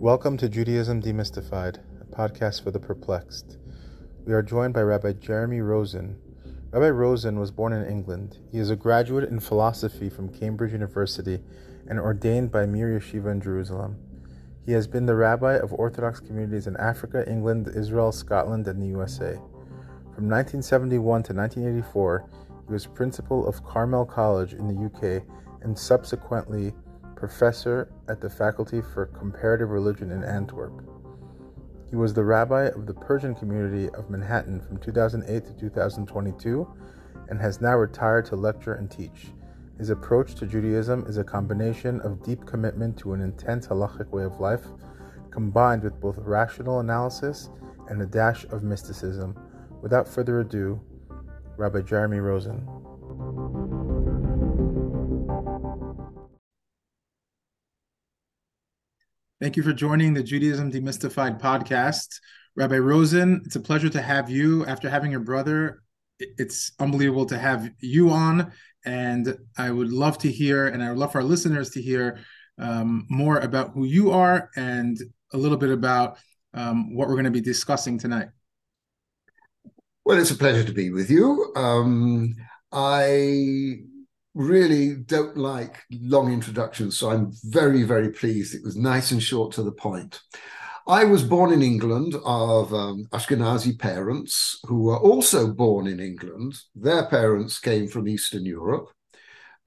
Welcome to Judaism Demystified, a podcast for the perplexed. We are joined by Rabbi Jeremy Rosen. Rabbi Rosen was born in England. He is a graduate in philosophy from Cambridge University and ordained by Mir Yeshiva in Jerusalem. He has been the rabbi of Orthodox communities in Africa, England, Israel, Scotland, and the USA. From 1971 to 1984, he was principal of Carmel College in the UK and subsequently professor at the Faculty for Comparative Religion in Antwerp. He was the rabbi of the Persian community of Manhattan from 2008 to 2022 and has now retired to lecture and teach. His approach to Judaism is a combination of deep commitment to an intense halachic way of life, combined with both rational analysis and a dash of mysticism. Without further ado, Rabbi Jeremy Rosen. Thank you for joining the Judaism Demystified podcast. Rabbi Rosen, it's a pleasure to have you. After having your brother, it's unbelievable to have you on. And I would love to hear, and I would love for our listeners to hear um, more about who you are and a little bit about um, what we're going to be discussing tonight. Well, it's a pleasure to be with you. Um, I really don't like long introductions, so I'm very, very pleased. It was nice and short to the point. I was born in England of um, Ashkenazi parents who were also born in England. Their parents came from Eastern Europe.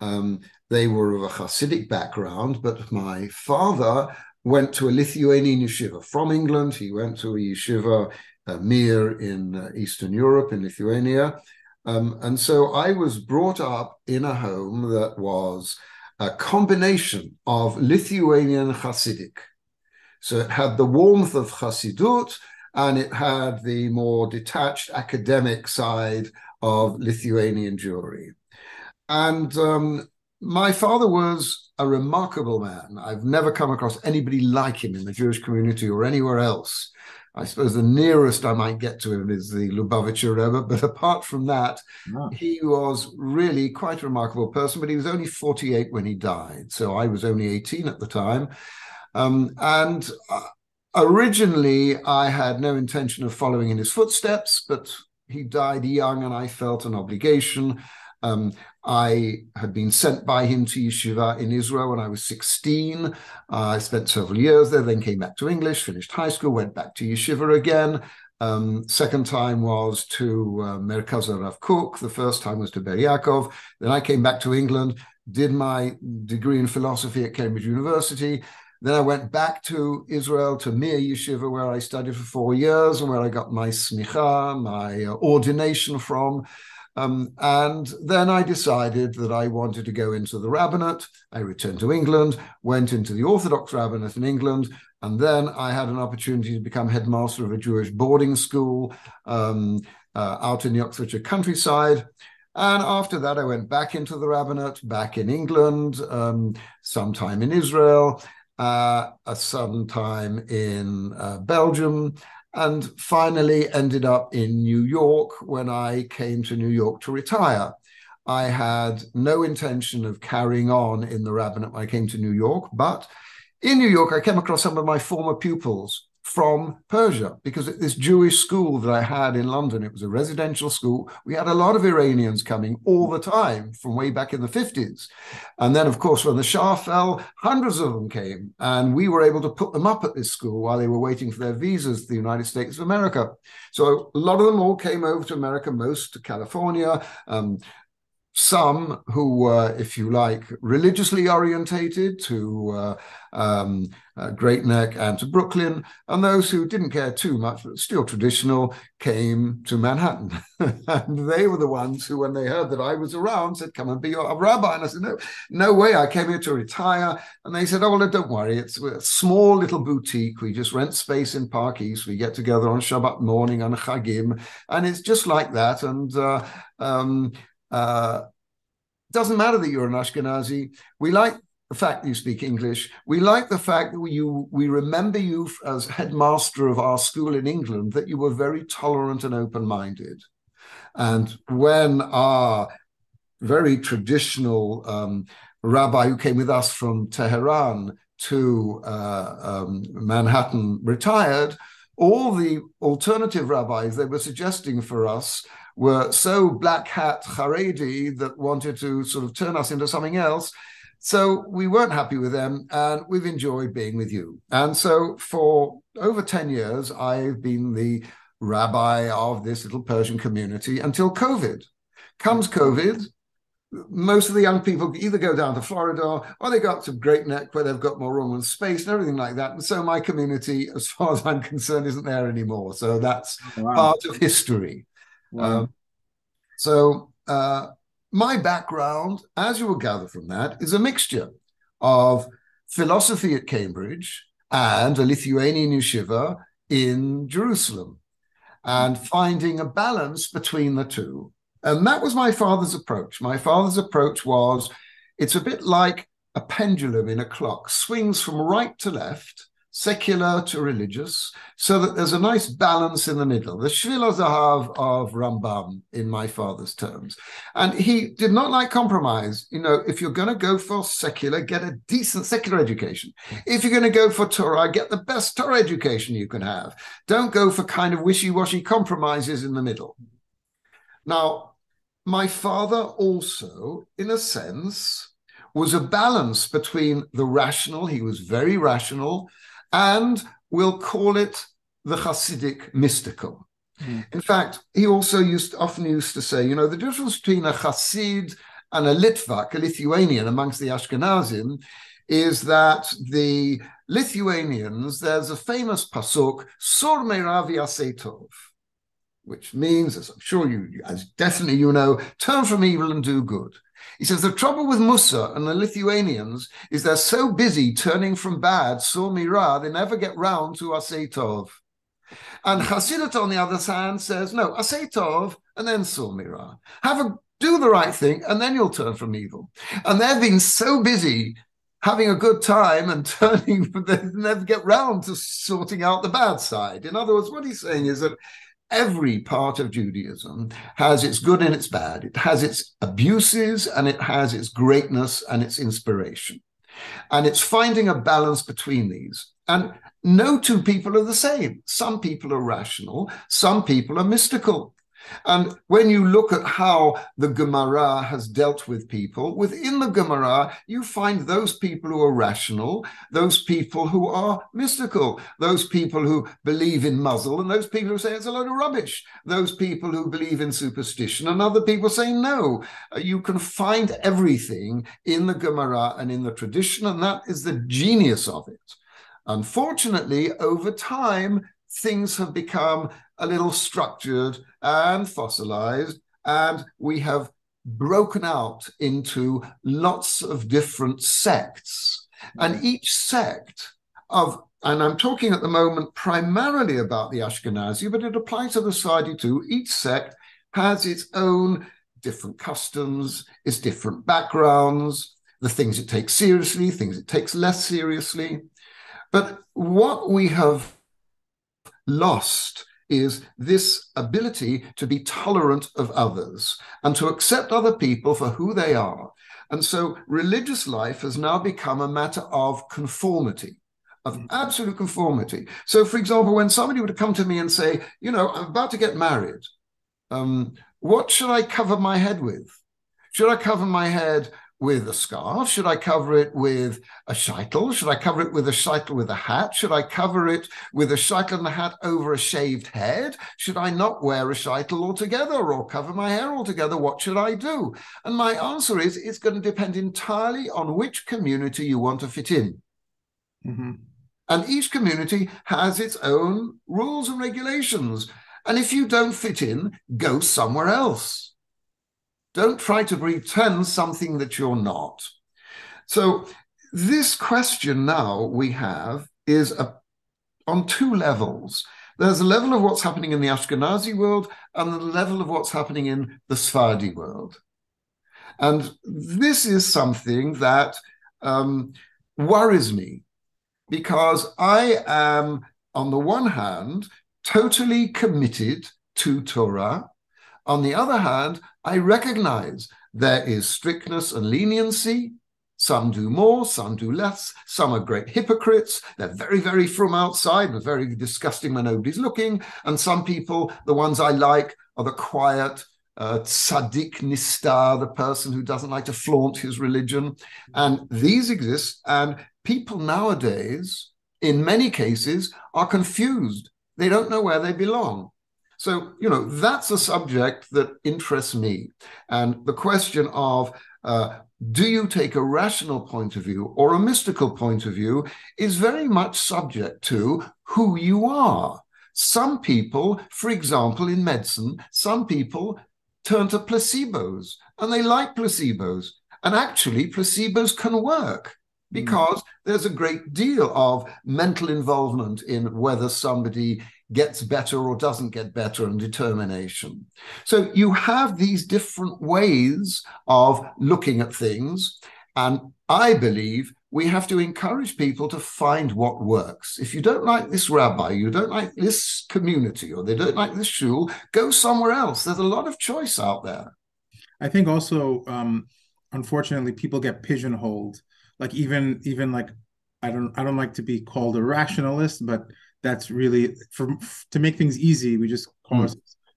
Um, they were of a Hasidic background, but my father went to a Lithuanian yeshiva from England. He went to a yeshiva, uh, Mir, in uh, Eastern Europe, in Lithuania. Um, and so I was brought up in a home that was a combination of Lithuanian Hasidic. So it had the warmth of Hasidut and it had the more detached academic side of Lithuanian Jewry. And um, my father was a remarkable man. I've never come across anybody like him in the Jewish community or anywhere else. I suppose the nearest I might get to him is the Lubavitcher Rebbe, but apart from that, oh. he was really quite a remarkable person. But he was only 48 when he died, so I was only 18 at the time. Um, and uh, originally, I had no intention of following in his footsteps, but he died young, and I felt an obligation. Um, I had been sent by him to yeshiva in Israel when I was 16. Uh, I spent several years there, then came back to English, finished high school, went back to yeshiva again. Um, second time was to uh, Merkaz Rav Kook. The first time was to Ber Yaakov. Then I came back to England, did my degree in philosophy at Cambridge University. Then I went back to Israel to Mir Yeshiva, where I studied for four years and where I got my smicha, my uh, ordination from. Um, and then I decided that I wanted to go into the rabbinate. I returned to England, went into the Orthodox rabbinate in England, and then I had an opportunity to become headmaster of a Jewish boarding school um, uh, out in the Oxfordshire countryside. And after that, I went back into the rabbinate, back in England, um, sometime in Israel, uh, sometime in uh, Belgium, and finally ended up in New York when I came to New York to retire. I had no intention of carrying on in the rabbinate when I came to New York, but in New York, I came across some of my former pupils from Persia because at this Jewish school that I had in London, it was a residential school. We had a lot of Iranians coming all the time from way back in the 50s. And then, of course, when the Shah fell, hundreds of them came. And we were able to put them up at this school while they were waiting for their visas to the United States of America. So a lot of them all came over to America, most to California. Um, some who were, if you like, religiously orientated to uh, um, uh, Great Neck and to Brooklyn, and those who didn't care too much, but still traditional, came to Manhattan. and they were the ones who, when they heard that I was around, said, Come and be a rabbi. And I said, No, no way. I came here to retire. And they said, Oh, well, don't worry. It's a small little boutique. We just rent space in Park East. We get together on Shabbat morning on Chagim. And it's just like that. And uh, um, uh, doesn't matter that you're an Ashkenazi. We like the fact you speak English. We like the fact that you we remember you as headmaster of our school in England that you were very tolerant and open-minded. And when our very traditional um, rabbi who came with us from Tehran to uh, um, Manhattan retired, all the alternative rabbis they were suggesting for us were so black hat Haredi that wanted to sort of turn us into something else. So we weren't happy with them, and we've enjoyed being with you. And so for over 10 years, I've been the rabbi of this little Persian community until COVID. Comes COVID, most of the young people either go down to Florida or they go up to Great Neck where they've got more room and space and everything like that. And so my community, as far as I'm concerned, isn't there anymore. So that's wow. part of history. Wow. Um, so uh, my background, as you will gather from that, is a mixture of philosophy at Cambridge and a Lithuanian yeshiva in Jerusalem, and finding a balance between the two and that was my father's approach. My father's approach was it's a bit like a pendulum in a clock, swings from right to left, secular to religious, so that there's a nice balance in the middle, the Shvil Zahav of Rambam, in my father's terms. And he did not like compromise. You know, if you're going to go for secular, get a decent secular education. If you're going to go for Torah, get the best Torah education you can have. Don't go for kind of wishy washy compromises in the middle. Now, my father also, in a sense, was a balance between the rational, he was very rational, and we'll call it the Hasidic mystical. Mm. In fact, he also used often used to say, you know, the difference between a Hasid and a Litvak, a Lithuanian amongst the Ashkenazim, is that the Lithuanians, there's a famous pasuk, Sor Meravi Asetov which means, as I'm sure you, as definitely you know, turn from evil and do good. He says the trouble with Musar and the Lithuanians is they're so busy turning from bad, so mira, they never get round to asetov. And Hasidut, on the other hand, says no, asetov and then mira. Have a do the right thing, and then you'll turn from evil. And they've been so busy having a good time and turning, they never get round to sorting out the bad side. In other words, what he's saying is that every part of Judaism has its good and its bad. It has its abuses and it has its greatness and its inspiration. And it's finding a balance between these. And no two people are the same. Some people are rational, some people are mystical. And when you look at how the Gemara has dealt with people, within the Gemara, you find those people who are rational, those people who are mystical, those people who believe in mazal, and those people who say it's a load of rubbish, those people who believe in superstition, and other people say no. Uh, you can find everything in the Gemara and in the tradition, and that is the genius of it. Unfortunately, over time, things have become a little structured and fossilized, and we have broken out into lots of different sects. And mm. each sect of, and I'm talking at the moment primarily about the Ashkenazi, but it applies to the Sephardi too. Each sect has its own different customs, its different backgrounds, the things it takes seriously, things it takes less seriously. But what we have lost is this ability to be tolerant of others and to accept other people for who they are. And so religious life has now become a matter of conformity, of mm. absolute conformity. So, for example, when somebody would come to me and say, you know, I'm about to get married, um, what should I cover my head with? Should I cover my head with a scarf? Should I cover it with a shaitel? Should I cover it with a shaitel with a hat? Should I cover it with a shaitel and a hat over a shaved head? Should I not wear a shaitel altogether or cover my hair altogether? What should I do? And my answer is it's going to depend entirely on which community you want to fit in. Mm-hmm. And each community has its own rules and regulations. And if you don't fit in, go somewhere else. Don't try to pretend something that you're not. So, this question now we have is a, on two levels. There's a level of what's happening in the Ashkenazi world and the level of what's happening in the Sephardi world. And this is something that um, worries me because I am, on the one hand, totally committed to Torah. On the other hand, I recognize there is strictness and leniency Some do more, some do less. Some are great hypocrites. They're very, very frum outside and very disgusting when nobody's looking. And some people, the ones I like, are the quiet, uh, tzaddik nistar, the person who doesn't like to flaunt his religion. And these exist. And people nowadays, in many cases, are confused. They don't know where they belong. So, you know, that's a subject that interests me. And the question of uh, do you take a rational point of view or a mystical point of view is very much subject to who you are. Some people, for example, in medicine, some people turn to placebos and they like placebos. And actually, placebos can work because mm. there's a great deal of mental involvement in whether somebody gets better or doesn't get better and determination. So you have these different ways of looking at things. And I believe we have to encourage people to find what works. If you don't like this rabbi, you don't like this community, or they don't like this shul, go somewhere else. There's a lot of choice out there. I think also, um, unfortunately, people get pigeonholed. Like even even like I don't I don't like to be called a rationalist, but that's really for to make things easy. We just call mm.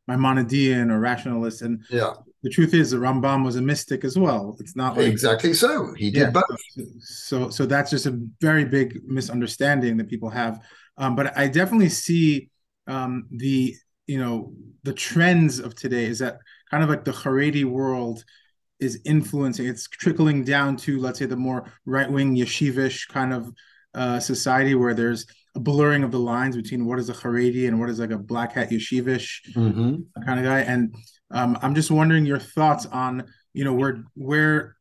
Maimonidean or rationalist, and yeah, the truth is the Rambam was a mystic as well. It's not like, exactly so. He did yeah, both. So so that's just a very big misunderstanding that people have. Um, but I definitely see um, the you know the trends of today is that kind of like the Haredi world is influencing. It's trickling down to let's say the more right wing yeshivish kind of uh, society where there's a blurring of the lines between what is a Haredi and what is like a black hat yeshivish mm-hmm. kind of guy. And um, I'm just wondering your thoughts on you know where where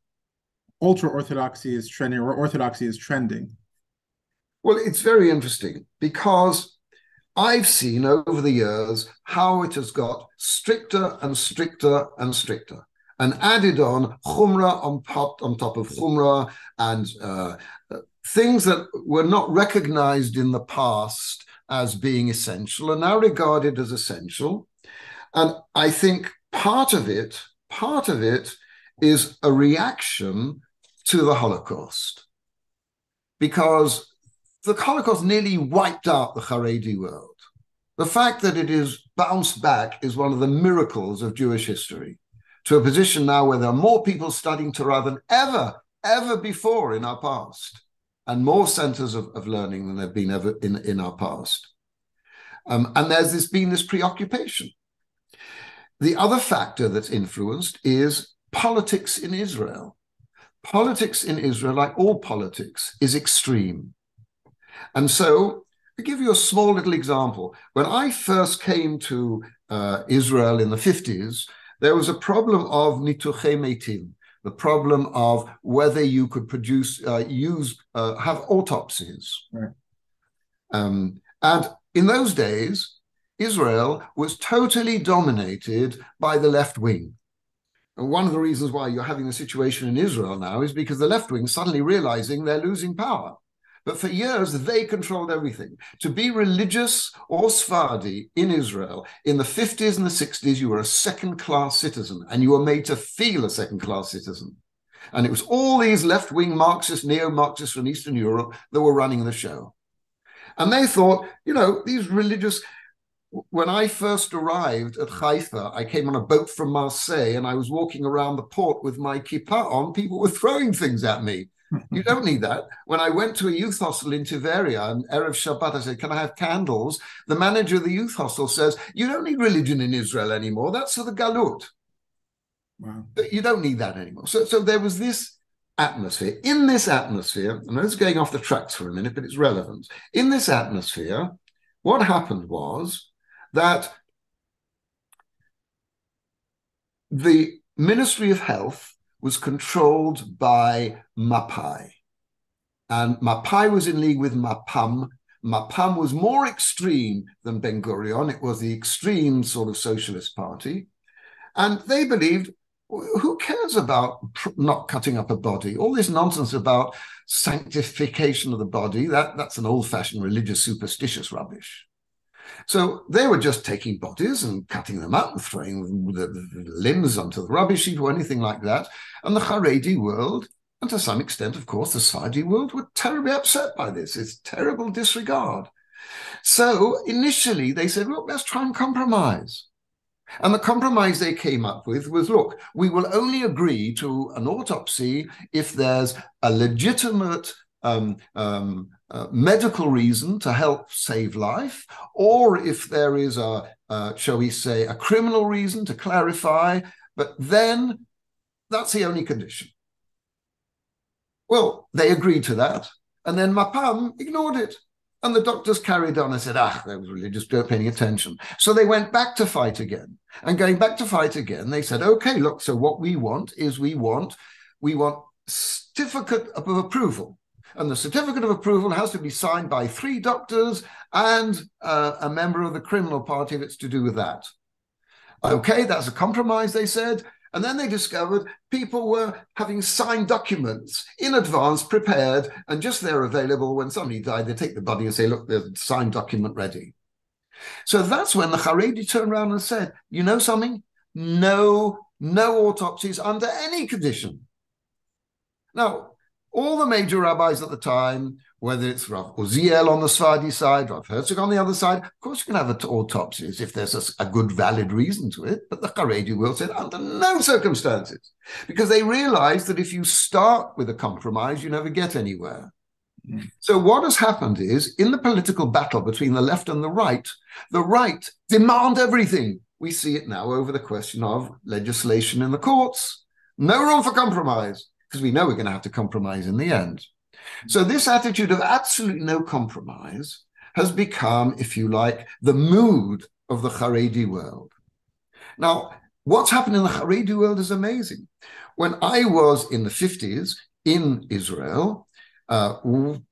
ultra orthodoxy is trending or orthodoxy is trending. Well, it's very interesting because I've seen over the years how it has got stricter and stricter and stricter and added on chumrah on top, on top of chumrah and uh, things that were not recognized in the past as being essential are now regarded as essential. And I think part of it, part of it is a reaction to the Holocaust. Because the Holocaust nearly wiped out the Haredi world. The fact that it is bounced back is one of the miracles of Jewish history to a position now where there are more people studying Torah than ever, ever before in our past and more centers of, of learning than there have been ever in, in our past. Um, and there's this been this preoccupation. The other factor that's influenced is politics in Israel. Politics in Israel, like all politics, is extreme. And so, to give you a small little example, when I first came to uh, Israel in the 50s, there was a problem of nituche metim, the problem of whether you could produce, uh, use, uh, have autopsies. Right. Um, and in those days, Israel was totally dominated by the left wing. And one of the reasons why you're having a situation in Israel now is because the left wing suddenly realizing they're losing power. But for years, they controlled everything. To be religious or Sephardi in Israel in the 50s and the 60s, you were a second class citizen and you were made to feel a second class citizen. And it was all these left wing Marxists, neo Marxists from Eastern Europe that were running the show. And they thought, you know, these religious. When I first arrived at Haifa, I came on a boat from Marseille and I was walking around the port with my kippah on. People were throwing things at me you don't need that. When I went to a youth hostel in Tiberia and Erev Shabbat, I said, Can I have candles? The manager of the youth hostel says, You don't need religion in Israel anymore. That's for the Galut. Wow. You don't need that anymore. So, so there was this atmosphere. In this atmosphere, and this is going off the tracks for a minute, but it's relevant. In this atmosphere, what happened was that the Ministry of Health was controlled by Mapai. And Mapai was in league with Mapam. Mapam was more extreme than Ben Gurion. It was the extreme sort of socialist party. And they believed who cares about not cutting up a body? All this nonsense about sanctification of the body, that, that's an old fashioned religious superstitious rubbish. So they were just taking bodies and cutting them up and throwing the, limbs onto the rubbish heap or anything like that. And the Haredi world And to some extent, of course, the Sephardi world were terribly upset by this. It's terrible disregard. So initially they said, look, let's try and compromise. And the compromise they came up with was look, we will only agree to an autopsy if there's a legitimate um, um, uh, medical reason to help save life, or if there is a, uh, shall we say, a criminal reason to clarify, but then that's the only condition. Well, they agreed to that. And then Mapam ignored it. And the doctors carried on and said, ah, they were really just not paying attention. So they went back to fight again. And going back to fight again, they said, okay, look, so what we want is we want, we want certificate of approval. And the certificate of approval has to be signed by three doctors and uh, a member of the criminal party if it's to do with that. Okay, that's a compromise, they said. And then they discovered people were having signed documents in advance, prepared, and just they're available when somebody died. They take the body and say, look, there's a signed document ready. So that's when the Haredi turned around and said, you know something? No, no autopsies under any condition. Now, all the major rabbis at the time whether it's Rav Uziel on the Sephardi side, Rav Herzog on the other side. Of course, you can have autopsies if there's a, a good, valid reason to it. But the Haredi will say under no circumstances, because they realize that if you start with a compromise, you never get anywhere. So what has happened is, in the political battle between the left and the right, the right demand everything. We see it now over the question of legislation in the courts. No room for compromise, because we know we're going to have to compromise in the end. So this attitude of absolutely no compromise has become, if you like, the mood of the Haredi world. Now, what's happened in the Haredi world is amazing. When I was in the 50s in Israel, uh,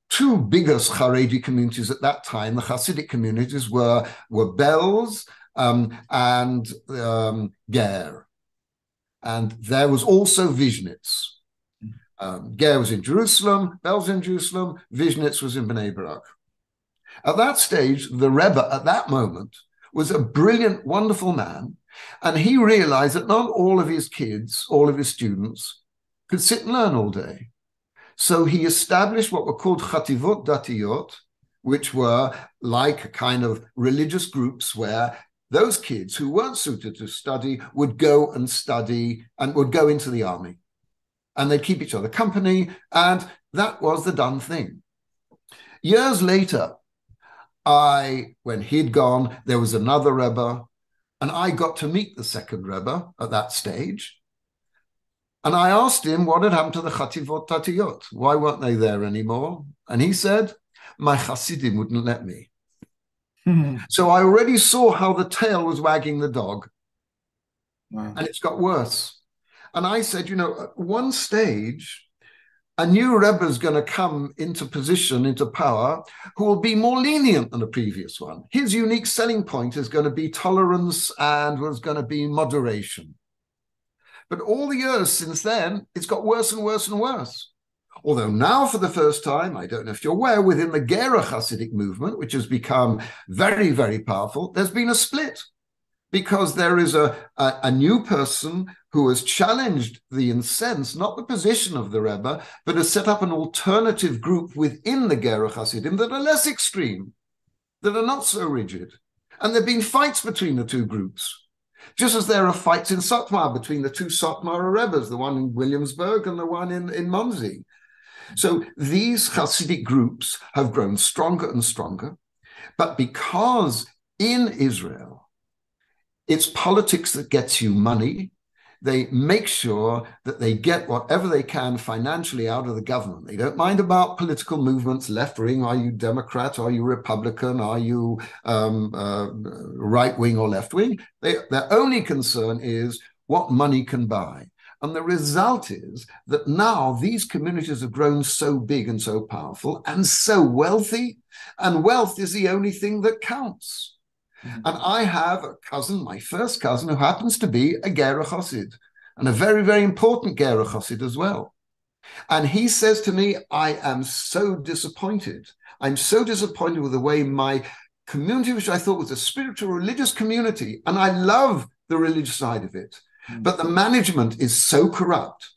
two biggest Haredi communities at that time, the Hasidic communities, were, were Belz um, and um, Ger. And there was also Vishnitz. Um, Ger was in Jerusalem, Belz in Jerusalem, Vishnitz was in Bnei Brak. At that stage, the Rebbe at that moment was a brilliant, wonderful man, and he realized that not all of his kids, all of his students, could sit and learn all day. So he established what were called chativot datiyot, which were like a kind of religious groups where those kids who weren't suited to study would go and study and would go into the army and they'd keep each other company, and that was the done thing. Years later, I, when he'd gone, there was another Rebbe, and I got to meet the second Rebbe at that stage. And I asked him what had happened to the Chativot Datiyot. Why weren't they there anymore? And he said, My Hasidim wouldn't let me. Hmm. So I already saw how the tail was wagging the dog. Wow. And it's got worse. And I said, you know, at one stage, a new Rebbe is going to come into position, into power, who will be more lenient than the previous one. His unique selling point is going to be tolerance and was going to be moderation. But all the years since then, it's got worse and worse and worse. Although now, for the first time, I don't know if you're aware, within the Gerrer Hasidic movement, which has become very, very powerful, there's been a split because there is a, a, a, new person who has challenged the incense, not the position of the Rebbe, but has set up an alternative group within the Gerrer Hasidim that are less extreme, that are not so rigid. And there have been fights between the two groups. Just as there are fights in Satmar between the two Satmar Rebbes, the one in Williamsburg and the one in, in Monsey. So these Hasidic groups have grown stronger and stronger. But because in Israel, it's politics that gets you money. They make sure that they get whatever they can financially out of the government. They don't mind about political movements, left wing. Are you Democrat? Are you Republican? Are you um, uh, right wing or left wing? their only concern is what money can buy. And the result is that now these communities have grown so big and so powerful and so wealthy, and wealth is the only thing that counts. Mm-hmm. And I have a cousin, my first cousin, who happens to be a Gerrer Chassid, and a very, very important Gerrer Chassid as well. And he says to me, I am so disappointed. I'm so disappointed with the way my community, which I thought was a spiritual religious community, and I love the religious side of it, mm-hmm. but the management is so corrupt.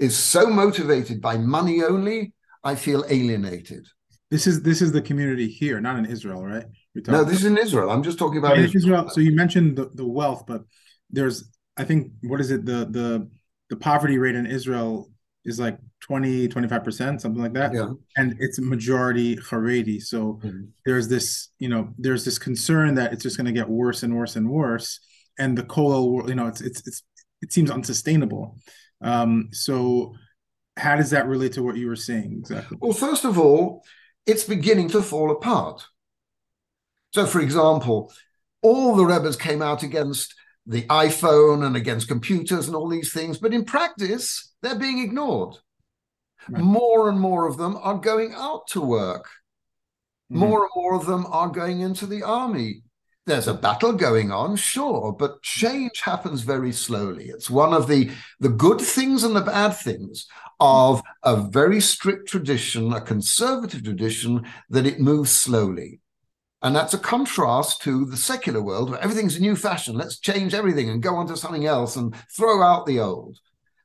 is so motivated by money only, I feel alienated. This is this is the community here, not in Israel, right? No, this is in Israel. I'm just talking about Israel. Israel. So you mentioned the, the wealth, but there's I think what is it the the the poverty rate in Israel is like 20 25% something like that yeah. and it's majority Haredi so mm-hmm. there's this you know there's this concern that it's just going to get worse and worse and worse and the kollel you know it's it's it's it seems unsustainable um so how does that relate to what you were saying exactly well first of all it's beginning to fall apart so for example all the rebbes came out against the iphone and against computers and all these things but in practice they're being ignored right. more and more of them are going out to work mm-hmm. more and more of them are going into the army there's a battle going on, sure, but change happens very slowly. It's one of the, the good things and the bad things of a very strict tradition, a conservative tradition, that it moves slowly. And that's a contrast to the secular world where everything's a new fashion. Let's change everything and go on to something else and throw out the old.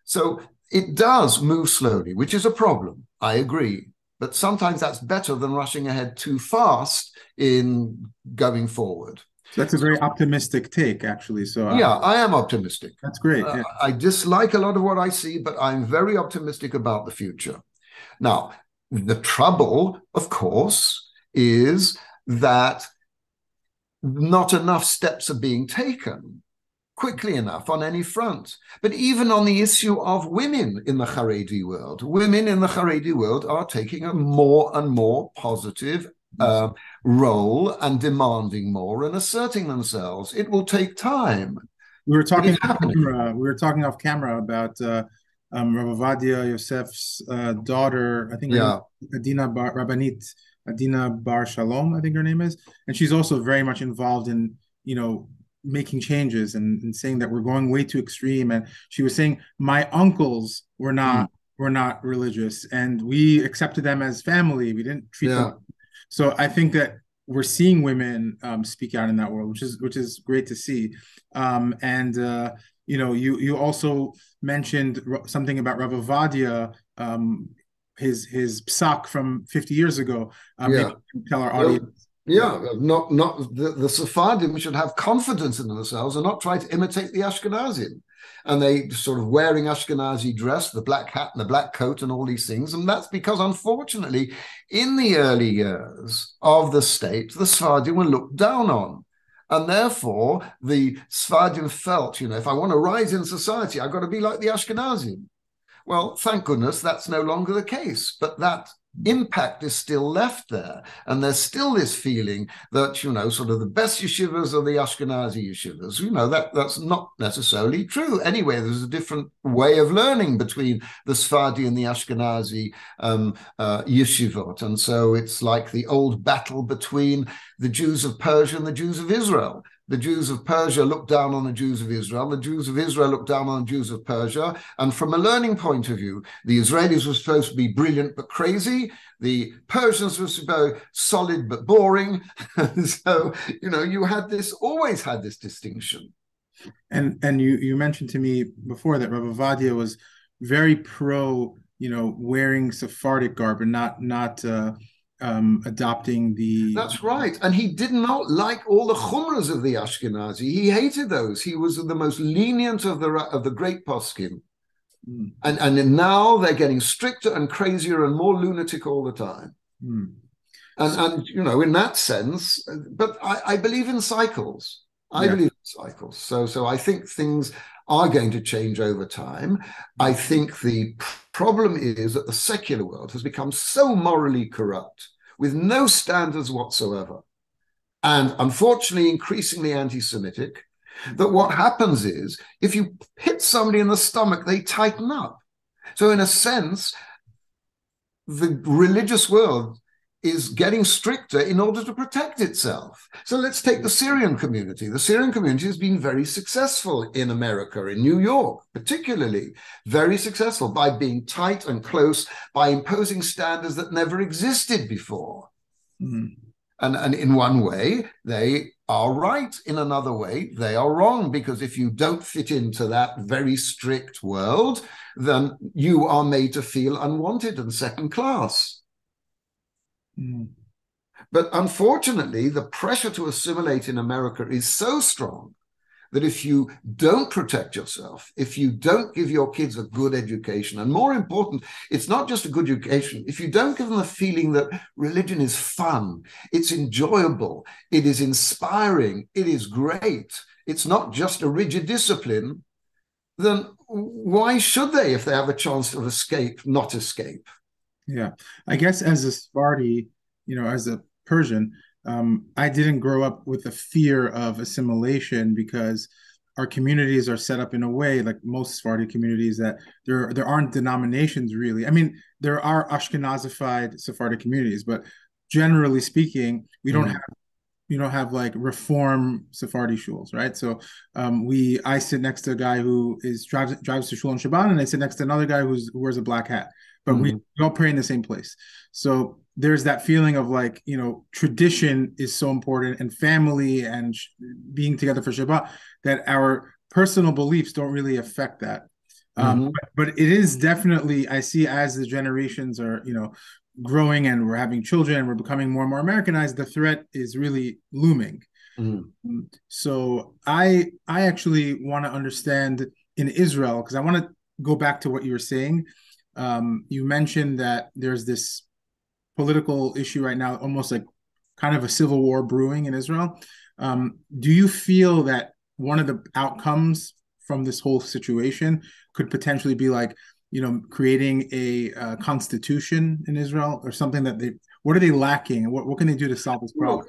So it does move slowly, which is a problem. I agree. But sometimes that's better than rushing ahead too fast in going forward. That's a very optimistic take, actually. So uh, yeah, I am optimistic. That's great. Uh. I dislike a lot of what I see, but I'm very optimistic about the future. Now, the trouble, of course, is that not enough steps are being taken quickly enough on any front. But even on the issue of women in the Haredi world, women in the Haredi world are taking a more and more positive uh, role and demanding more and asserting themselves. It will take time. We were talking off camera. We were talking off camera about uh, um, Rav Yosef's uh, daughter. I think yeah. Adina Bar, Rabbanit Adina Bar Shalom. I think her name is, and she's also very much involved in you know making changes and, and saying that we're going way too extreme. And she was saying my uncles were not. Mm. Were not religious, and we accepted them as family. We didn't treat yeah. them so I think that we're seeing women um, speak out in that world, which is which is great to see. Um, and uh, you know, you you also mentioned something about Rav Ovadia, um, his his psak from 50 years ago. Um, yeah. Tell our audience. Yeah, not not the, the Sephardim should have confidence in themselves and not try to imitate the Ashkenazim and they sort of wearing Ashkenazi dress, the black hat and the black coat and all these things. And that's because, unfortunately, in the early years of the state, the Sephardim were looked down on. And therefore, the Sephardim felt, you know, if I want to rise in society, I've got to be like the Ashkenazim. Well, thank goodness that's no longer the case. But that impact is still left there. And there's still this feeling that, you know, sort of the best yeshivas are the Ashkenazi yeshivas. You know, that that's not necessarily true. Anyway, there's a different way of learning between the Sephardi and the Ashkenazi um, uh, yeshivot. And so it's like the old battle between the Jews of Persia and the Jews of Israel the Jews of Persia looked down on the Jews of Israel. The Jews of Israel looked down on the Jews of Persia. And from a learning point of view, the Israelis were supposed to be brilliant but crazy. The Persians were supposed to be solid but boring. so, you know, you had this, always had this distinction. And and you you mentioned to me before that Rav Ovadia was very pro, you know, wearing Sephardic garb and not not uh, um, adopting the. That's right, and he did not like all the chumras of the Ashkenazi. He hated those. He was the most lenient of the of the great poskim, mm. and and now they're getting stricter and crazier and more lunatic all the time. Mm. And so, and you know, in that sense, but I, I believe in cycles. I yeah. believe in cycles. So so I think things are going to change over time. I think the problem is that the secular world has become so morally corrupt with no standards whatsoever, and unfortunately, increasingly anti Semitic, that what happens is if you hit somebody in the stomach, they tighten up. So, in a sense, the religious world is getting stricter in order to protect itself. So let's take the Syrian community. The Syrian community has been very successful in America, in New York, particularly very successful by being tight and close, by imposing standards that never existed before. Mm. And, and in one way, they are right in another way, they are wrong. Because if you don't fit into that very strict world, then you are made to feel unwanted and second class. Mm. But unfortunately, the pressure to assimilate in America is so strong that if you don't protect yourself, if you don't give your kids a good education, and more important, it's not just a good education, if you don't give them the feeling that religion is fun, it's enjoyable, it is inspiring, it is great, it's not just a rigid discipline, then why should they, if they have a chance of escape, not escape? Yeah. I guess as a Sephardi, you know, as a Persian, um, I didn't grow up with the fear of assimilation because our communities are set up in a way like most Sephardi communities that there there aren't denominations really. I mean, there are Ashkenazified Sephardic communities, but generally speaking, we don't mm. have you don't have like reform Sephardi shuls, right? So um, we I sit next to a guy who is drives drives to shul on Shabbat, and I sit next to another guy who's who wears a black hat, but mm-hmm. we, we all pray in the same place. So there's that feeling of like you know tradition is so important and family and sh- being together for Shabbat that our personal beliefs don't really affect that. Um, mm-hmm. but, but it is definitely I see as the generations are you know growing and we're having children and we're becoming more and more Americanized, the threat is really looming. Mm-hmm. So I I actually want to understand in Israel because I want to go back to what you were saying. Um, you mentioned that there's this political issue right now, almost like kind of a civil war brewing in Israel. Um, do you feel that one of the outcomes from this whole situation could potentially be like, you know, creating a uh, constitution in Israel or something that they, what are they lacking? What, what can they do to solve this problem?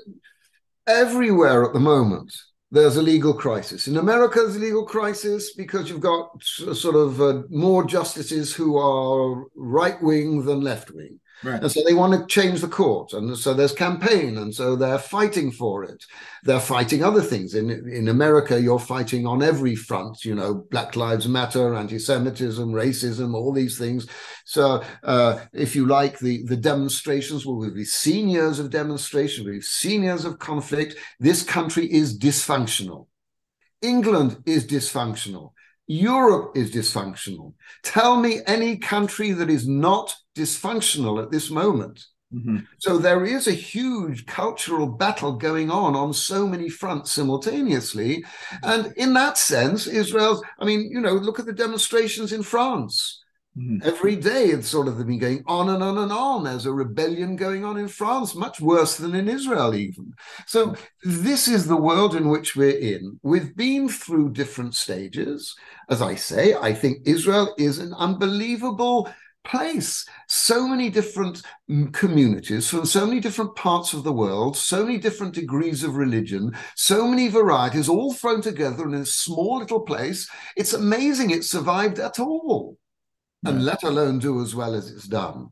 Everywhere at the moment, there's a legal crisis. In America, there's a legal crisis because you've got sort of uh, more justices who are right wing than left wing. Right. And so they want to change the court. And so there's campaign. And so they're fighting for it. They're fighting other things. In, in America, you're fighting on every front, you know, Black Lives Matter, anti Semitism, racism, all these things. So uh, if you like, the, the demonstrations, well, we've seen years of demonstration, we've seen years of conflict. This country is dysfunctional. England is dysfunctional. Europe is dysfunctional. Tell me any country that is not dysfunctional at this moment. Mm-hmm. So there is a huge cultural battle going on on so many fronts simultaneously. And in that sense, Israel's, I mean, you know, look at the demonstrations in France. Mm-hmm. Every day, it's sort of been going on and on and on. There's a rebellion going on in France, much worse than in Israel, even. So, this is the world in which we're in. We've been through different stages. As I say, I think Israel is an unbelievable place. So many different mm, communities from so many different parts of the world, so many different degrees of religion, so many varieties all thrown together in a small little place. It's amazing it survived at all and let alone do as well as it's done.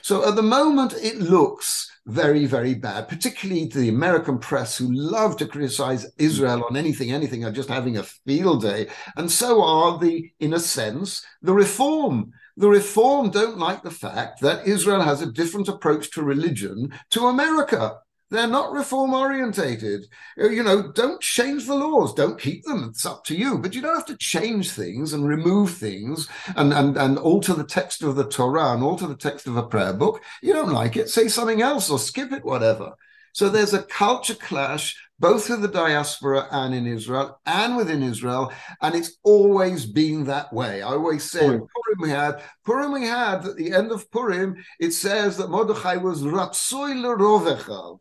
So at the moment, it looks very, very bad, particularly the American press who love to criticize Israel on anything, anything, are just having a field day. And so are the, in a sense, the reform. The reform don't like the fact that Israel has a different approach to religion to America. They're not reform orientated. Uh, you know, don't change the laws. Don't keep them. It's up to you. But you don't have to change things and remove things and, and, and alter the text of the Torah and alter the text of a prayer book. You don't like it, say something else or skip it, whatever. So there's a culture clash both with the diaspora and in Israel and within Israel. And it's always been that way. I always say, Purim we had, Purim we had, at the end of Purim, it says that Mordechai was Ratzoi Lerovechav.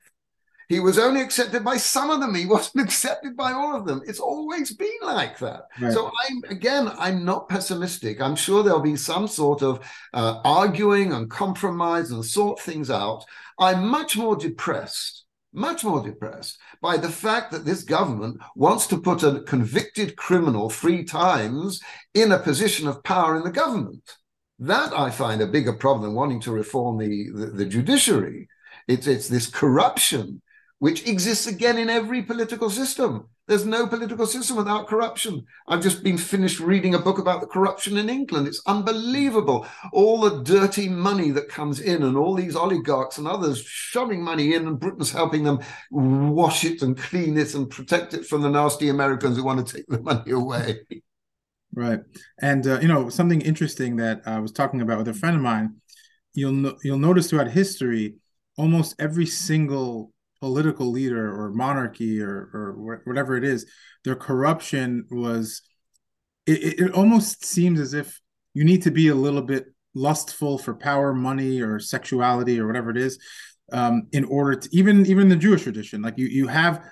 He was only accepted by some of them. He wasn't accepted by all of them. It's always been like that. Right. So I'm again, I'm not pessimistic. I'm sure there'll be some sort of uh, arguing and compromise and sort things out. I'm much more depressed, much more depressed by the fact that this government wants to put a convicted criminal three times in a position of power in the government. That I find a bigger problem than wanting to reform the, the, the judiciary. It's, it's this corruption which exists again in every political system. There's no political system without corruption. I've just been finished reading a book about the corruption in England. It's unbelievable. All the dirty money that comes in, and all these oligarchs and others shoving money in, and Britain's helping them wash it and clean it and protect it from the nasty Americans who want to take the money away. Right, and uh, you know something interesting that I was talking about with a friend of mine. You'll no- you'll notice throughout history, almost every single political leader or monarchy or or whatever it is, their corruption was. It, it almost seems as if you need to be a little bit lustful for power, money, or sexuality, or whatever it is, um, in order to even even the Jewish tradition. Like you you have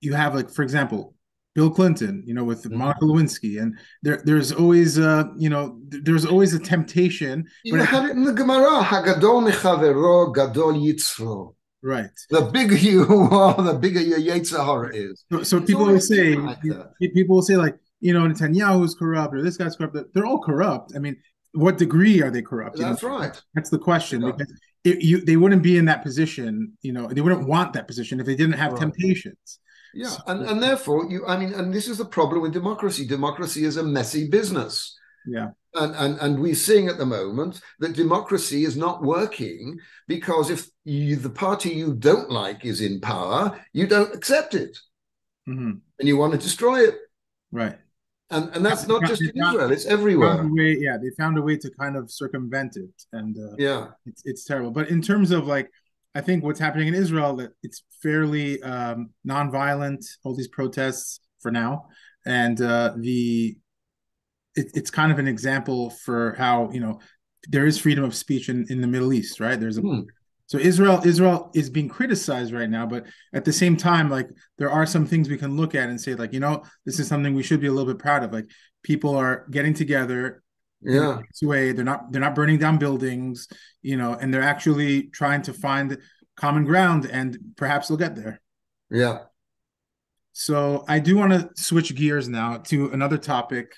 you have like for example Bill Clinton, you know, with mm-hmm. Monica Lewinsky, and there, there's always, uh, you know, there's always a temptation. You had it in the Gemara, Hagadol mechavero, gadol yitzro. Right. The bigger you are, the bigger your Yetzirah is. So, so people will say, like people will say, like, you know, Netanyahu's corrupt or this guy's corrupt. They're all corrupt. I mean, what degree are they corrupt? That's you know? right. That's the question yeah. because it, you, they wouldn't be in that position. You know, they wouldn't want that position if they didn't have right. temptations. Yeah, and, and therefore you I mean, and this is the problem with democracy. Democracy is a messy business. Yeah. And, and and we're seeing at the moment that democracy is not working because if you, the party you don't like is in power, you don't accept it, mm-hmm. and you want to destroy it. Right. And and that's not just in Israel; it's everywhere. Way, yeah, they found a way to kind of circumvent it, and uh, yeah, it's it's terrible. But in terms of like I think what's happening in Israel that it's fairly um, nonviolent, all these protests for now, and uh, the it, it's kind of an example for how you know there is freedom of speech in, in the Middle East, right? There's a hmm. so Israel Israel is being criticized right now, but at the same time, like there are some things we can look at and say, like you know, this is something we should be a little bit proud of. Like people are getting together yeah way they're not they're not burning down buildings you know and they're actually trying to find common ground and perhaps they'll get there yeah so i do want to switch gears now to another topic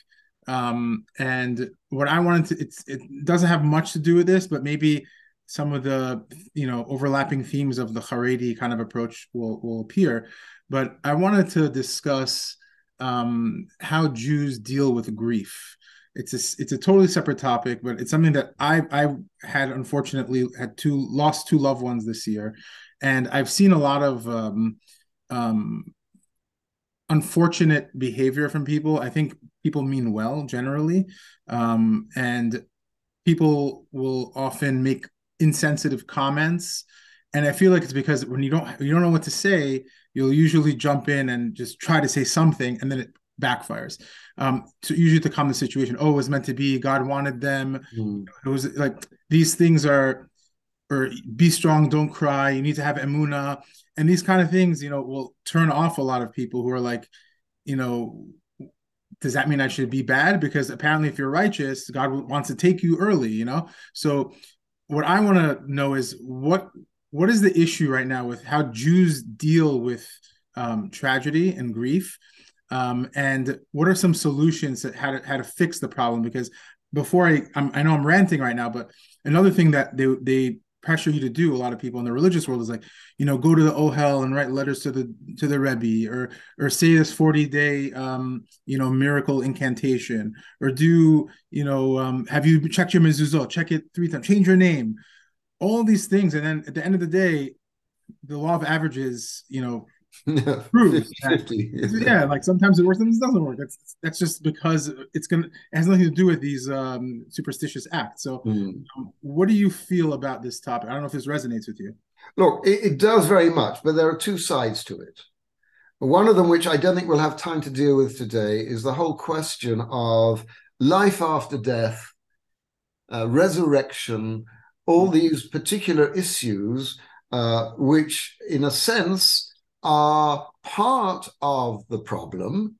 um and what i wanted to it's it doesn't have much to do with this but maybe some of the you know overlapping themes of the Haredi kind of approach will will appear. But i wanted to discuss um how jews deal with grief. It's a it's a totally separate topic, but it's something that I I had unfortunately had two lost two loved ones this year, and I've seen a lot of um, um, unfortunate behavior from people. I think people mean well generally, um, and people will often make insensitive comments, and I feel like it's because when you don't you don't know what to say, you'll usually jump in and just try to say something, and then it backfires. Um, so usually to calm the situation, oh, it was meant to be. God wanted them. Mm. It was like these things are, or be strong, don't cry. You need to have emuna, and these kind of things, you know, will turn off a lot of people who are like, you know, does that mean I should be bad? Because apparently, if you're righteous, God wants to take you early. You know, so what I want to know is what what is the issue right now with how Jews deal with um, tragedy and grief um, and what are some solutions that how to how to fix the problem? Because before I I'm, i know I'm ranting right now, but another thing that they they pressure you to do a lot of people in the religious world is like you know go to the ohel and write letters to the to the rebbe or or say this 40 day um you know miracle incantation or do you know um have you checked your mezuzot? Check it three times. Change your name. All these things. And then at the end of the day the law of averages you know prove 50, yeah like sometimes it works sometimes it doesn't work. That's that's just because it's gonna it has nothing to do with these um superstitious acts. So mm. um, what do you feel about this topic? I don't know if this resonates with you. Look it, it does very much but there are two sides to it. One of them which i don't think we'll have time to deal with today is the whole question of life after death uh, resurrection all these particular issues uh, which in a sense are part of the problem.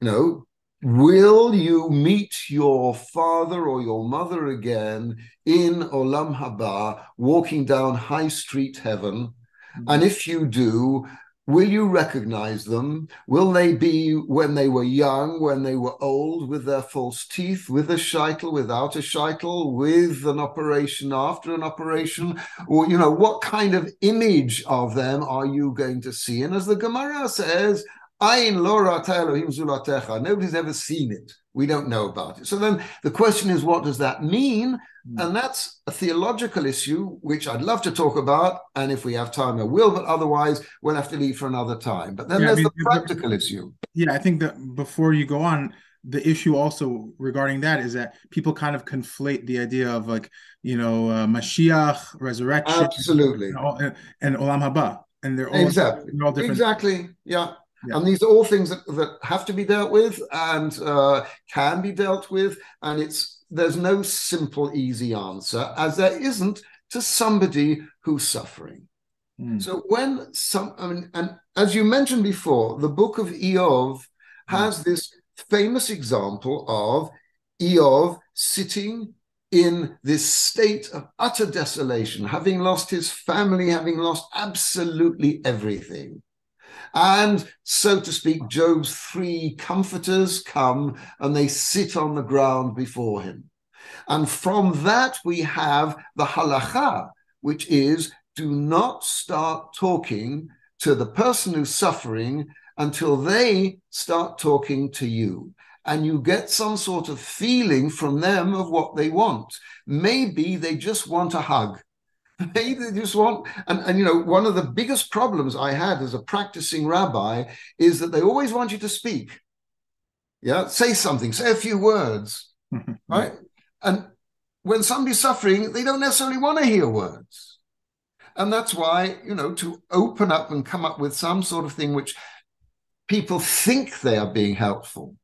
You know, will you meet your father or your mother again in Olam Haba, walking down High Street Heaven? Mm-hmm. And if you do, Will you recognize them? Will they be when they were young, when they were old, with their false teeth, with a sheitel, without a sheitel, with an operation, after an operation? Or, you know, what kind of image of them are you going to see? And as the Gemara says, Ain lo. Nobody's ever seen it. We don't know about it. So then the question is, what does that mean? Mm. And that's a theological issue, which I'd love to talk about. And if we have time, I will. But otherwise, we'll have to leave for another time. But then yeah, there's I mean, the practical issue. Yeah, I think that before you go on, the issue also regarding that is that people kind of conflate the idea of like you know uh, Mashiach, resurrection, absolutely, and, and, and Olam Haba, and they're all exactly, they're all different. Exactly, yeah. Yeah. And these are all things that, that have to be dealt with and uh, can be dealt with. And it's there's no simple, easy answer, as there isn't to somebody who's suffering. Mm. So when some, I mean, and as you mentioned before, the book of Iyov has mm. this famous example of Iyov sitting in this state of utter desolation, having lost his family, having lost absolutely everything. And so to speak, Job's three comforters come and they sit on the ground before him. And from that, we have the halacha, which is do not start talking to the person who's suffering until they start talking to you. And you get some sort of feeling from them of what they want. Maybe they just want a hug. They just want, and, and you know, one of the biggest problems I had as a practicing rabbi is that they always want you to speak. Yeah, say something, say a few words, right? And when somebody's suffering, they don't necessarily want to hear words. And that's why, you know, to open up and come up with some sort of thing which people think they are being helpful.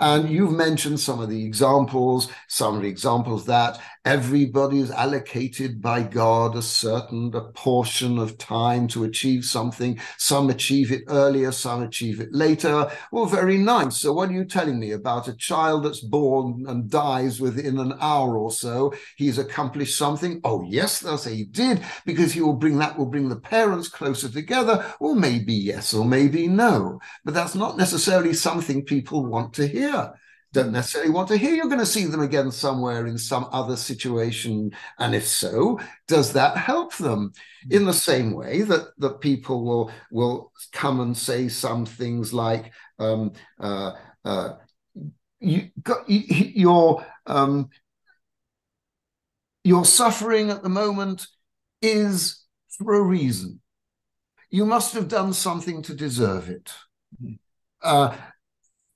And you've mentioned some of the examples, some of the examples that everybody is allocated by God a certain a portion of time to achieve something. Some achieve it earlier, some achieve it later. Well, very nice. So, what are you telling me about a child that's born and dies within an hour or so? He's accomplished something. Oh, yes, they'll say he did, because he will bring that will bring the parents closer together. Or maybe yes, or maybe no. But that's not necessarily something people want to hear don't necessarily want to hear you're going to see them again somewhere in some other situation and if so does that help them in the same way that that people will will come and say some things like um, uh, uh, you got you, your um, your suffering at the moment is for a reason you must have done something to deserve it mm-hmm. uh,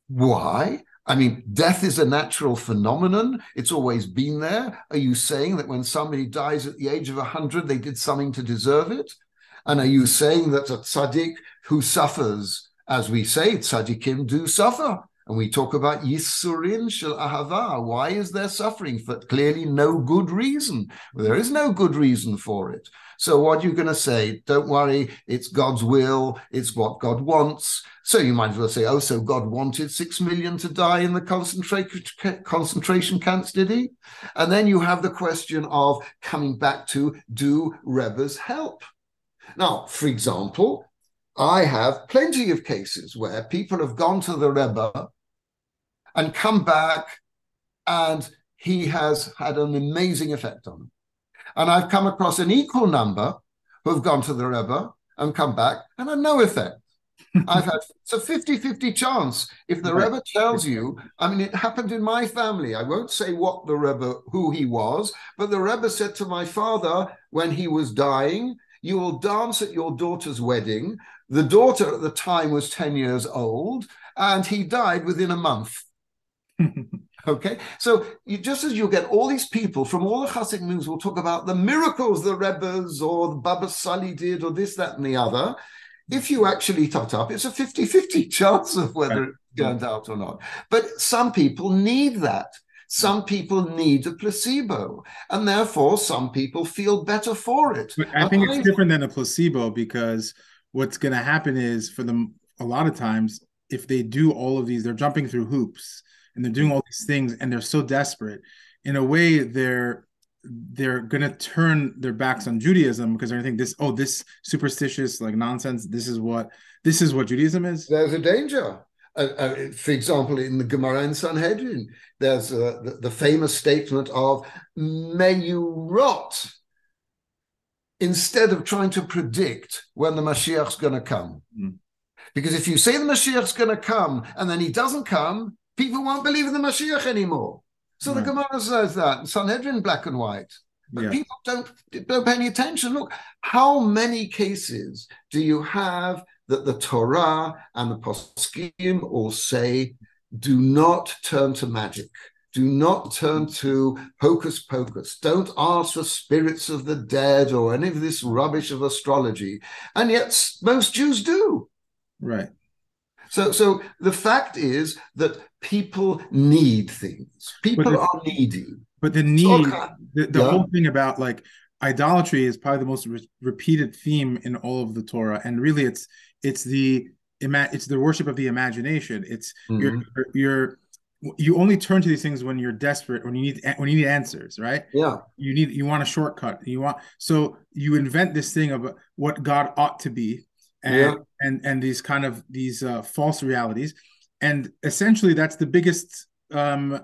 why? I mean, death is a natural phenomenon. It's always been there. Are you saying that when somebody dies at the age of 100, they did something to deserve it? And are you saying that a tzaddik who suffers, as we say, tzaddikim do suffer? And we talk about Yisurin shel Ahava. Why is there suffering? For clearly no good reason. Well, there is no good reason for it. So what are you going to say? Don't worry, it's God's will, it's what God wants. So you might as well say, oh, so God wanted six million to die in the concentration camps, did he? And then you have the question of coming back to do Rebbe's help? Now, for example, I have plenty of cases where people have gone to the Rebbe and come back and he has had an amazing effect on them. And I've come across an equal number who have gone to the Rebbe and come back and had no effect. I've had it's a 50 50 chance. If the. Rebbe tells you, I mean, it happened in my family. I won't say what the Rebbe, who he was, but the Rebbe said to my father when he was dying, You will dance at your daughter's wedding. The daughter at the time was 10 years old, and he died within a month. Okay, so you, just as you get all these people from all the Hasidic moves will talk about the miracles the Rebbes or the Baba Sali did or this, that, and the other. If you actually tot up, it's a 50 50 chance of whether it turned out or not. But some people need that. Some people need a placebo, and therefore some people feel better for it. But I think it's different than a placebo because what's going to happen is for them a lot of times if they do all of these, they're jumping through hoops and they're doing all these things and they're so desperate in a way they're they're gonna turn their backs on Judaism because they're going to think this oh this superstitious like nonsense this is what this is what Judaism is. There's a danger. Uh, uh, for example, in the Gemara in Sanhedrin, there's uh, the, the, famous statement of "May you rot." Instead of trying to predict when the Mashiach's going to come, mm. Because if you say the Mashiach's going to come and then he doesn't come, people won't believe in the Mashiach anymore. So right. the hmm. Gemara says that Sanhedrin, black and white. But yeah. people don't don't pay any attention. Look, how many cases do you have that the Torah and the Poskim all say, do not turn to magic. Do not turn to hocus pocus. Don't ask for spirits of the dead or any of this rubbish of astrology. And yet most Jews do. Right. So, so the fact is that people need things. People the, are needy. But the need, the, the yeah. whole thing about like idolatry is probably the most re- repeated theme in all of the Torah, and really, it's it's the it's the worship of the imagination. It's mm-hmm. you're, you're you only turn to these things when you're desperate when you need when you need answers right yeah you need you want a shortcut you want so you invent this thing of what god ought to be and yeah. and and these kind of these uh, false realities and essentially that's the biggest um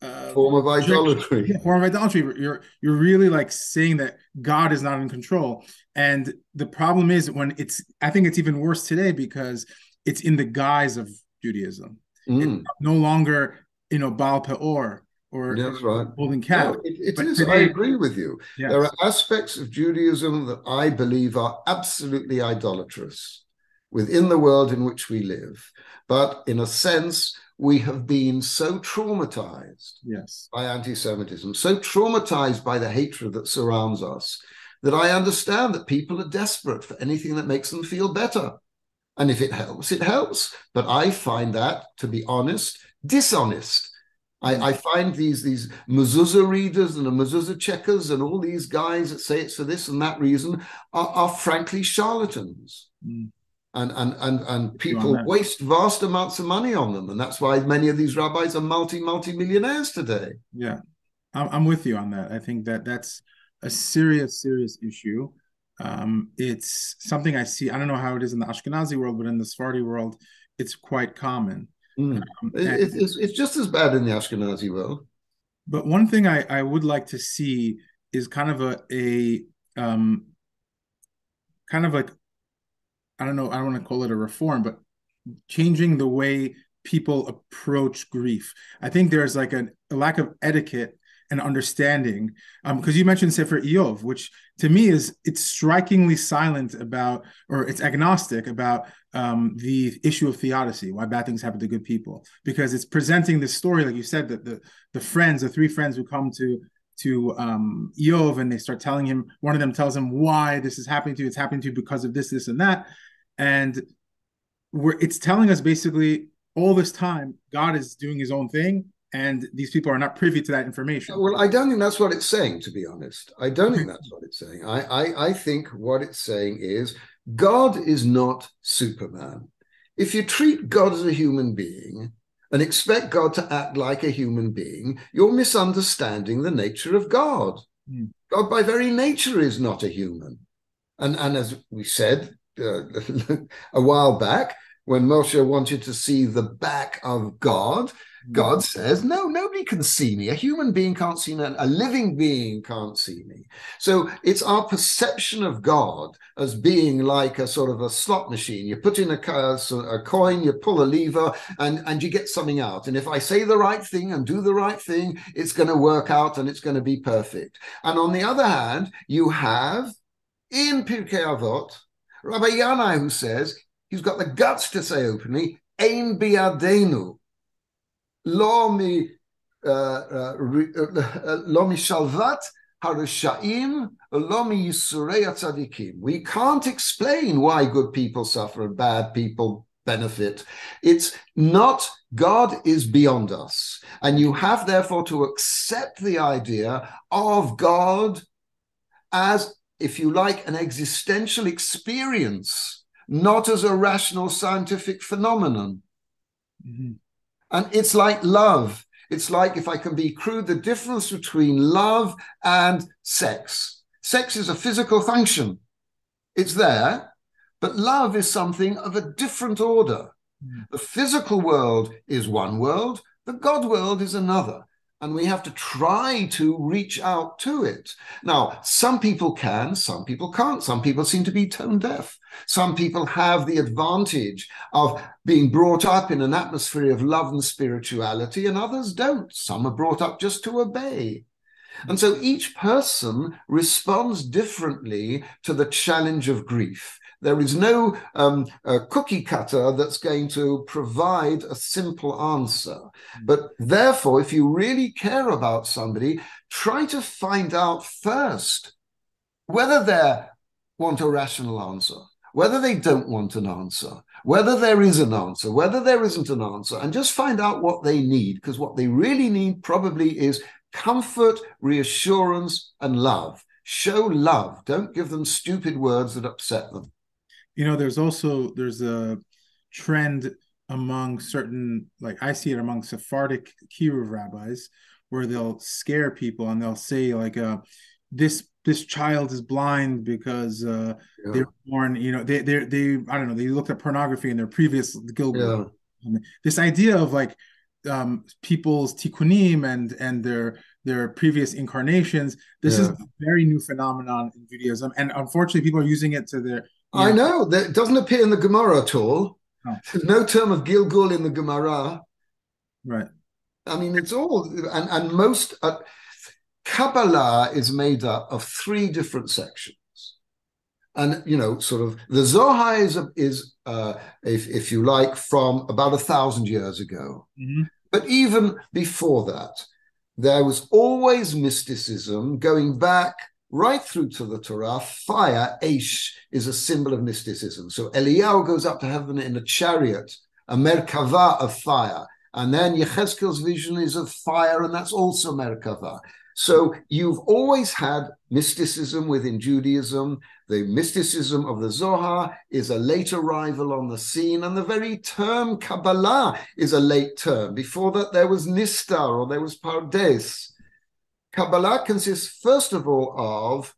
uh, form of idolatry. Yeah, form of idolatry. You're you're really like saying that God is not in control, and the problem is when it's. I think it's even worse today because it's in the guise of Judaism. Mm. no longer you know Baal Peor or that's right. golden calf. No, it, it is. Today, I agree with you. There are aspects of Judaism that I believe are absolutely idolatrous within the world in which we live, but in a sense we have been so traumatized yes. by anti Semitism, so traumatized by the hatred that surrounds us, that I understand that people are desperate for anything that makes them feel better. And if it helps, it helps. But I find that, to be honest, dishonest. I, I, find these these mezuzah readers and the mezuzah checkers and all these guys that say it's for this and that reason are, are frankly charlatans. Mm and and and and people waste vast amounts of money on them, and that's why many of these rabbis are multi multi millionaires today. Yeah, I'm with you on that. I think that that's a serious serious issue. Um, it's something I see. I don't know how it is in the Ashkenazi world, but in the Sephardi world, it's quite common. Mm. Um, it, it's, it's just as bad in the Ashkenazi world. But one thing I, I would like to see is kind of a a um, kind of like I don't know, I don't want to call it a reform, but changing the way people approach grief. I think there's like a, a lack of etiquette and understanding. Because um, you mentioned Sefer Iyov, which to me is it's strikingly silent about, or it's agnostic about um, the issue of theodicy, why bad things happen to good people, because it's presenting this story, like you said, that the the friends, the three friends who come to to um, and they start telling him. One of them tells him why this is happening to you. It's happening to you because of this, this, and that and we're it's telling us basically all this time God is doing his own thing and these people are not privy to that information. Well, I don't think that's what it's saying, to be honest. I don't think that's what it's saying. I, I, I think what it's saying is God is not Superman. If you treat God as a human being and expect God to act like a human being, you're misunderstanding the nature of God. Mm. God, by very nature, is not a human. And, and as we said, uh, a while back when Moshe wanted to see the back of God. God says, No, nobody can see me. A human being can't see me. A living being can't see me. So it's our perception of God as being like a sort of a slot machine. You put in a, a coin, you pull a lever, and, and you get something out. And if I say the right thing and do the right thing, it's going to work out and it's going to be perfect. And on the other hand, you have in Pirkei Avot, Rabbi Yanai, who says he's got the guts to say openly, Ein biadenu, lo shalvat harushaim, mi yisurei. We can't explain why good people suffer and bad people benefit. It's not God is beyond us. And you have therefore to accept the idea of God as if you like, an existential experience, not as a rational scientific phenomenon. Mm-hmm. And it's like love. It's like, if I can be crude, the difference between love and sex. Sex is a physical function, it's there, but love is something of a different order. Mm. The physical world is one world, the God world is another. And we have to try to reach out to it. Now, some people can, some people can't. Some people seem to be tone deaf. Some people have the advantage of being brought up in an atmosphere of love and spirituality, and others don't. Some are brought up just to obey. And so each person responds differently to the challenge of grief. There is no um, cookie cutter that's going to provide a simple answer. Hmm. But therefore, if you really care about somebody, try to find out first whether they want a rational answer, whether they don't want an answer, whether there is an answer, whether there isn't an answer, and just find out what they need. Because what they really need probably is comfort, reassurance, and love. Show love. Don't give them stupid words that upset them you know there's also there's a trend among certain like i see it among sephardic kiruv rabbis where they'll scare people and they'll say like uh this this child is blind because uh yeah. they're born you know they they they i don't know they looked at pornography in their previous gilgul yeah. this idea of like um people's tikkunim and and their their previous incarnations this yeah. is a very new phenomenon in judaism and unfortunately people are using it to their yeah. I know that it doesn't appear in the Gemara at all. Oh. There's no term of Gilgul in the Gemara. Right. I mean, it's all and and most uh, Kabbalah is made up of three different sections, and you know, sort of the Zohar is is uh, if if you like from about a thousand years ago, mm-hmm. but even before that, there was always mysticism going back right through to the Torah, fire, Aish, is a symbol of mysticism. So Eliyahu goes up to heaven in a chariot, a Merkava of fire. And then Yechezkel's vision is of fire, and that's also Merkava. So you've always had mysticism within Judaism. The mysticism of the Zohar is a late arrival on the scene, and the very term Kabbalah is a late term. Before that, there was Nistar or there was Pardes. Kabbalah consists, first of all, of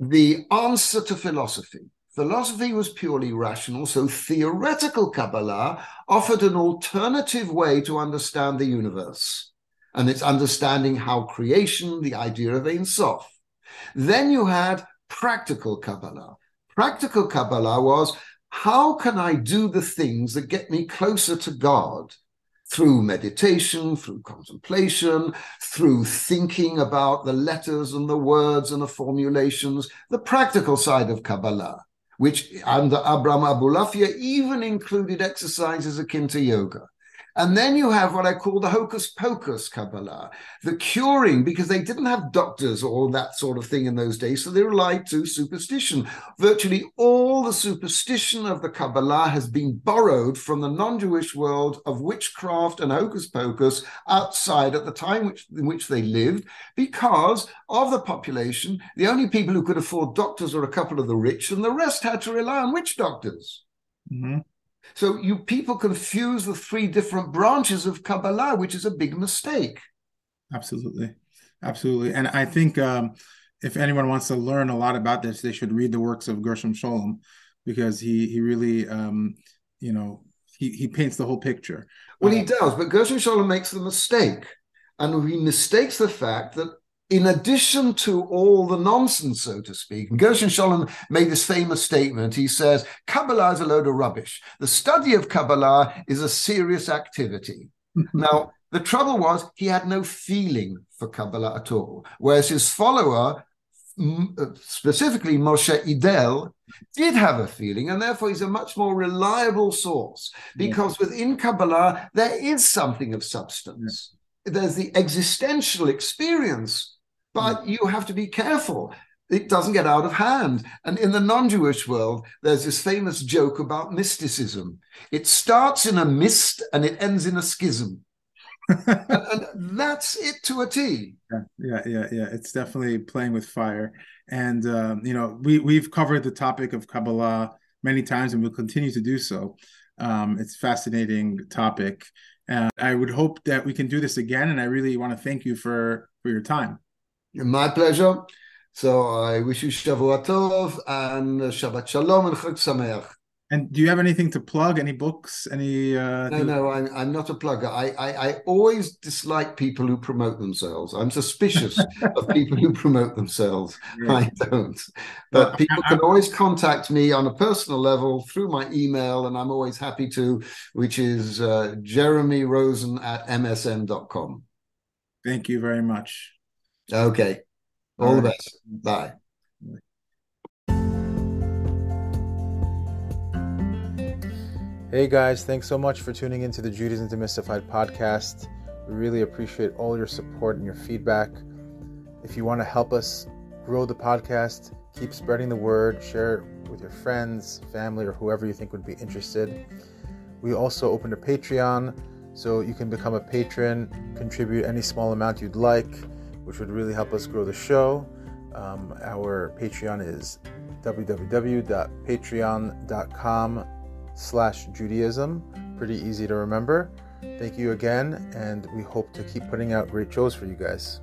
the answer to philosophy. Philosophy was purely rational, so theoretical Kabbalah offered an alternative way to understand the universe. And it's understanding how creation, the idea of Ein Sof. Then you had practical Kabbalah. Practical Kabbalah was how can I do the things that get me closer to God? Through meditation, through contemplation, through thinking about the letters and the words and the formulations, the practical side of Kabbalah, which under Abraham Abulafia even included exercises akin to yoga. And then you have what I call the hocus pocus Kabbalah, the curing, because they didn't have doctors or that sort of thing in those days. So they relied to superstition. Virtually all the superstition of the Kabbalah has been borrowed from the non Jewish world of witchcraft and hocus pocus outside at the time which, in which they lived, because of the population, the only people who could afford doctors were a couple of the rich, and the rest had to rely on witch doctors. Mm-hmm. So you people confuse the three different branches of Kabbalah, which is a big mistake. Absolutely, absolutely, and I think um, if anyone wants to learn a lot about this, they should read the works of Gershom Scholem because he he really um, you know he he paints the whole picture. Well, he uh, does, but Gershom Scholem makes the mistake, and he mistakes the fact that in addition to all the nonsense, so to speak, Gershom Scholem made this famous statement. He says, Kabbalah is a load of rubbish. The study of Kabbalah is a serious activity. now, the trouble was he had no feeling for Kabbalah at all, whereas his follower, Uh, specifically Moshe Idel, did have a feeling, and therefore he's a much more reliable source because yeah. within Kabbalah there is something of substance. Yeah. There's the existential experience but mm. you have to be careful. It doesn't get out of hand. And in the non Jewish world, there's this famous joke about mysticism. It starts in a mist and it ends in a schism. And, and, that's it to a T. Yeah, yeah, yeah, yeah. It's definitely playing with fire. And, um, you know, we, we've covered the topic of Kabbalah many times and we'll continue to do so. Um, it's fascinating topic. And I would hope that we can do this again. And I really want to thank you for, for your time. My pleasure. So I wish you Shavua Tov and Shabbat Shalom and Chag Sameach. And do you have anything to plug? Any books? Any? Uh, no, no, I'm, I'm not a plugger. I, I, I always dislike people who promote themselves. I'm suspicious of people who promote themselves. Yeah. I don't. But people can always contact me on a personal level through my email, and I'm always happy to, which is uh, Jeremy Rosen at msn.com. Thank you very much. Okay. All, All the best. Bye. Hey guys, thanks so much for tuning into the Judaism Demystified podcast. We really appreciate all your support and your feedback. If you want to help us grow the podcast, keep spreading the word, share it with your friends, family, or whoever you think would be interested. We also opened a Patreon, so you can become a patron, contribute any small amount you'd like, which would really help us grow the show. Um, our Patreon is www.patreon.com slash Judaism. Pretty easy to remember. Thank you again, and we hope to keep putting out great shows for you guys.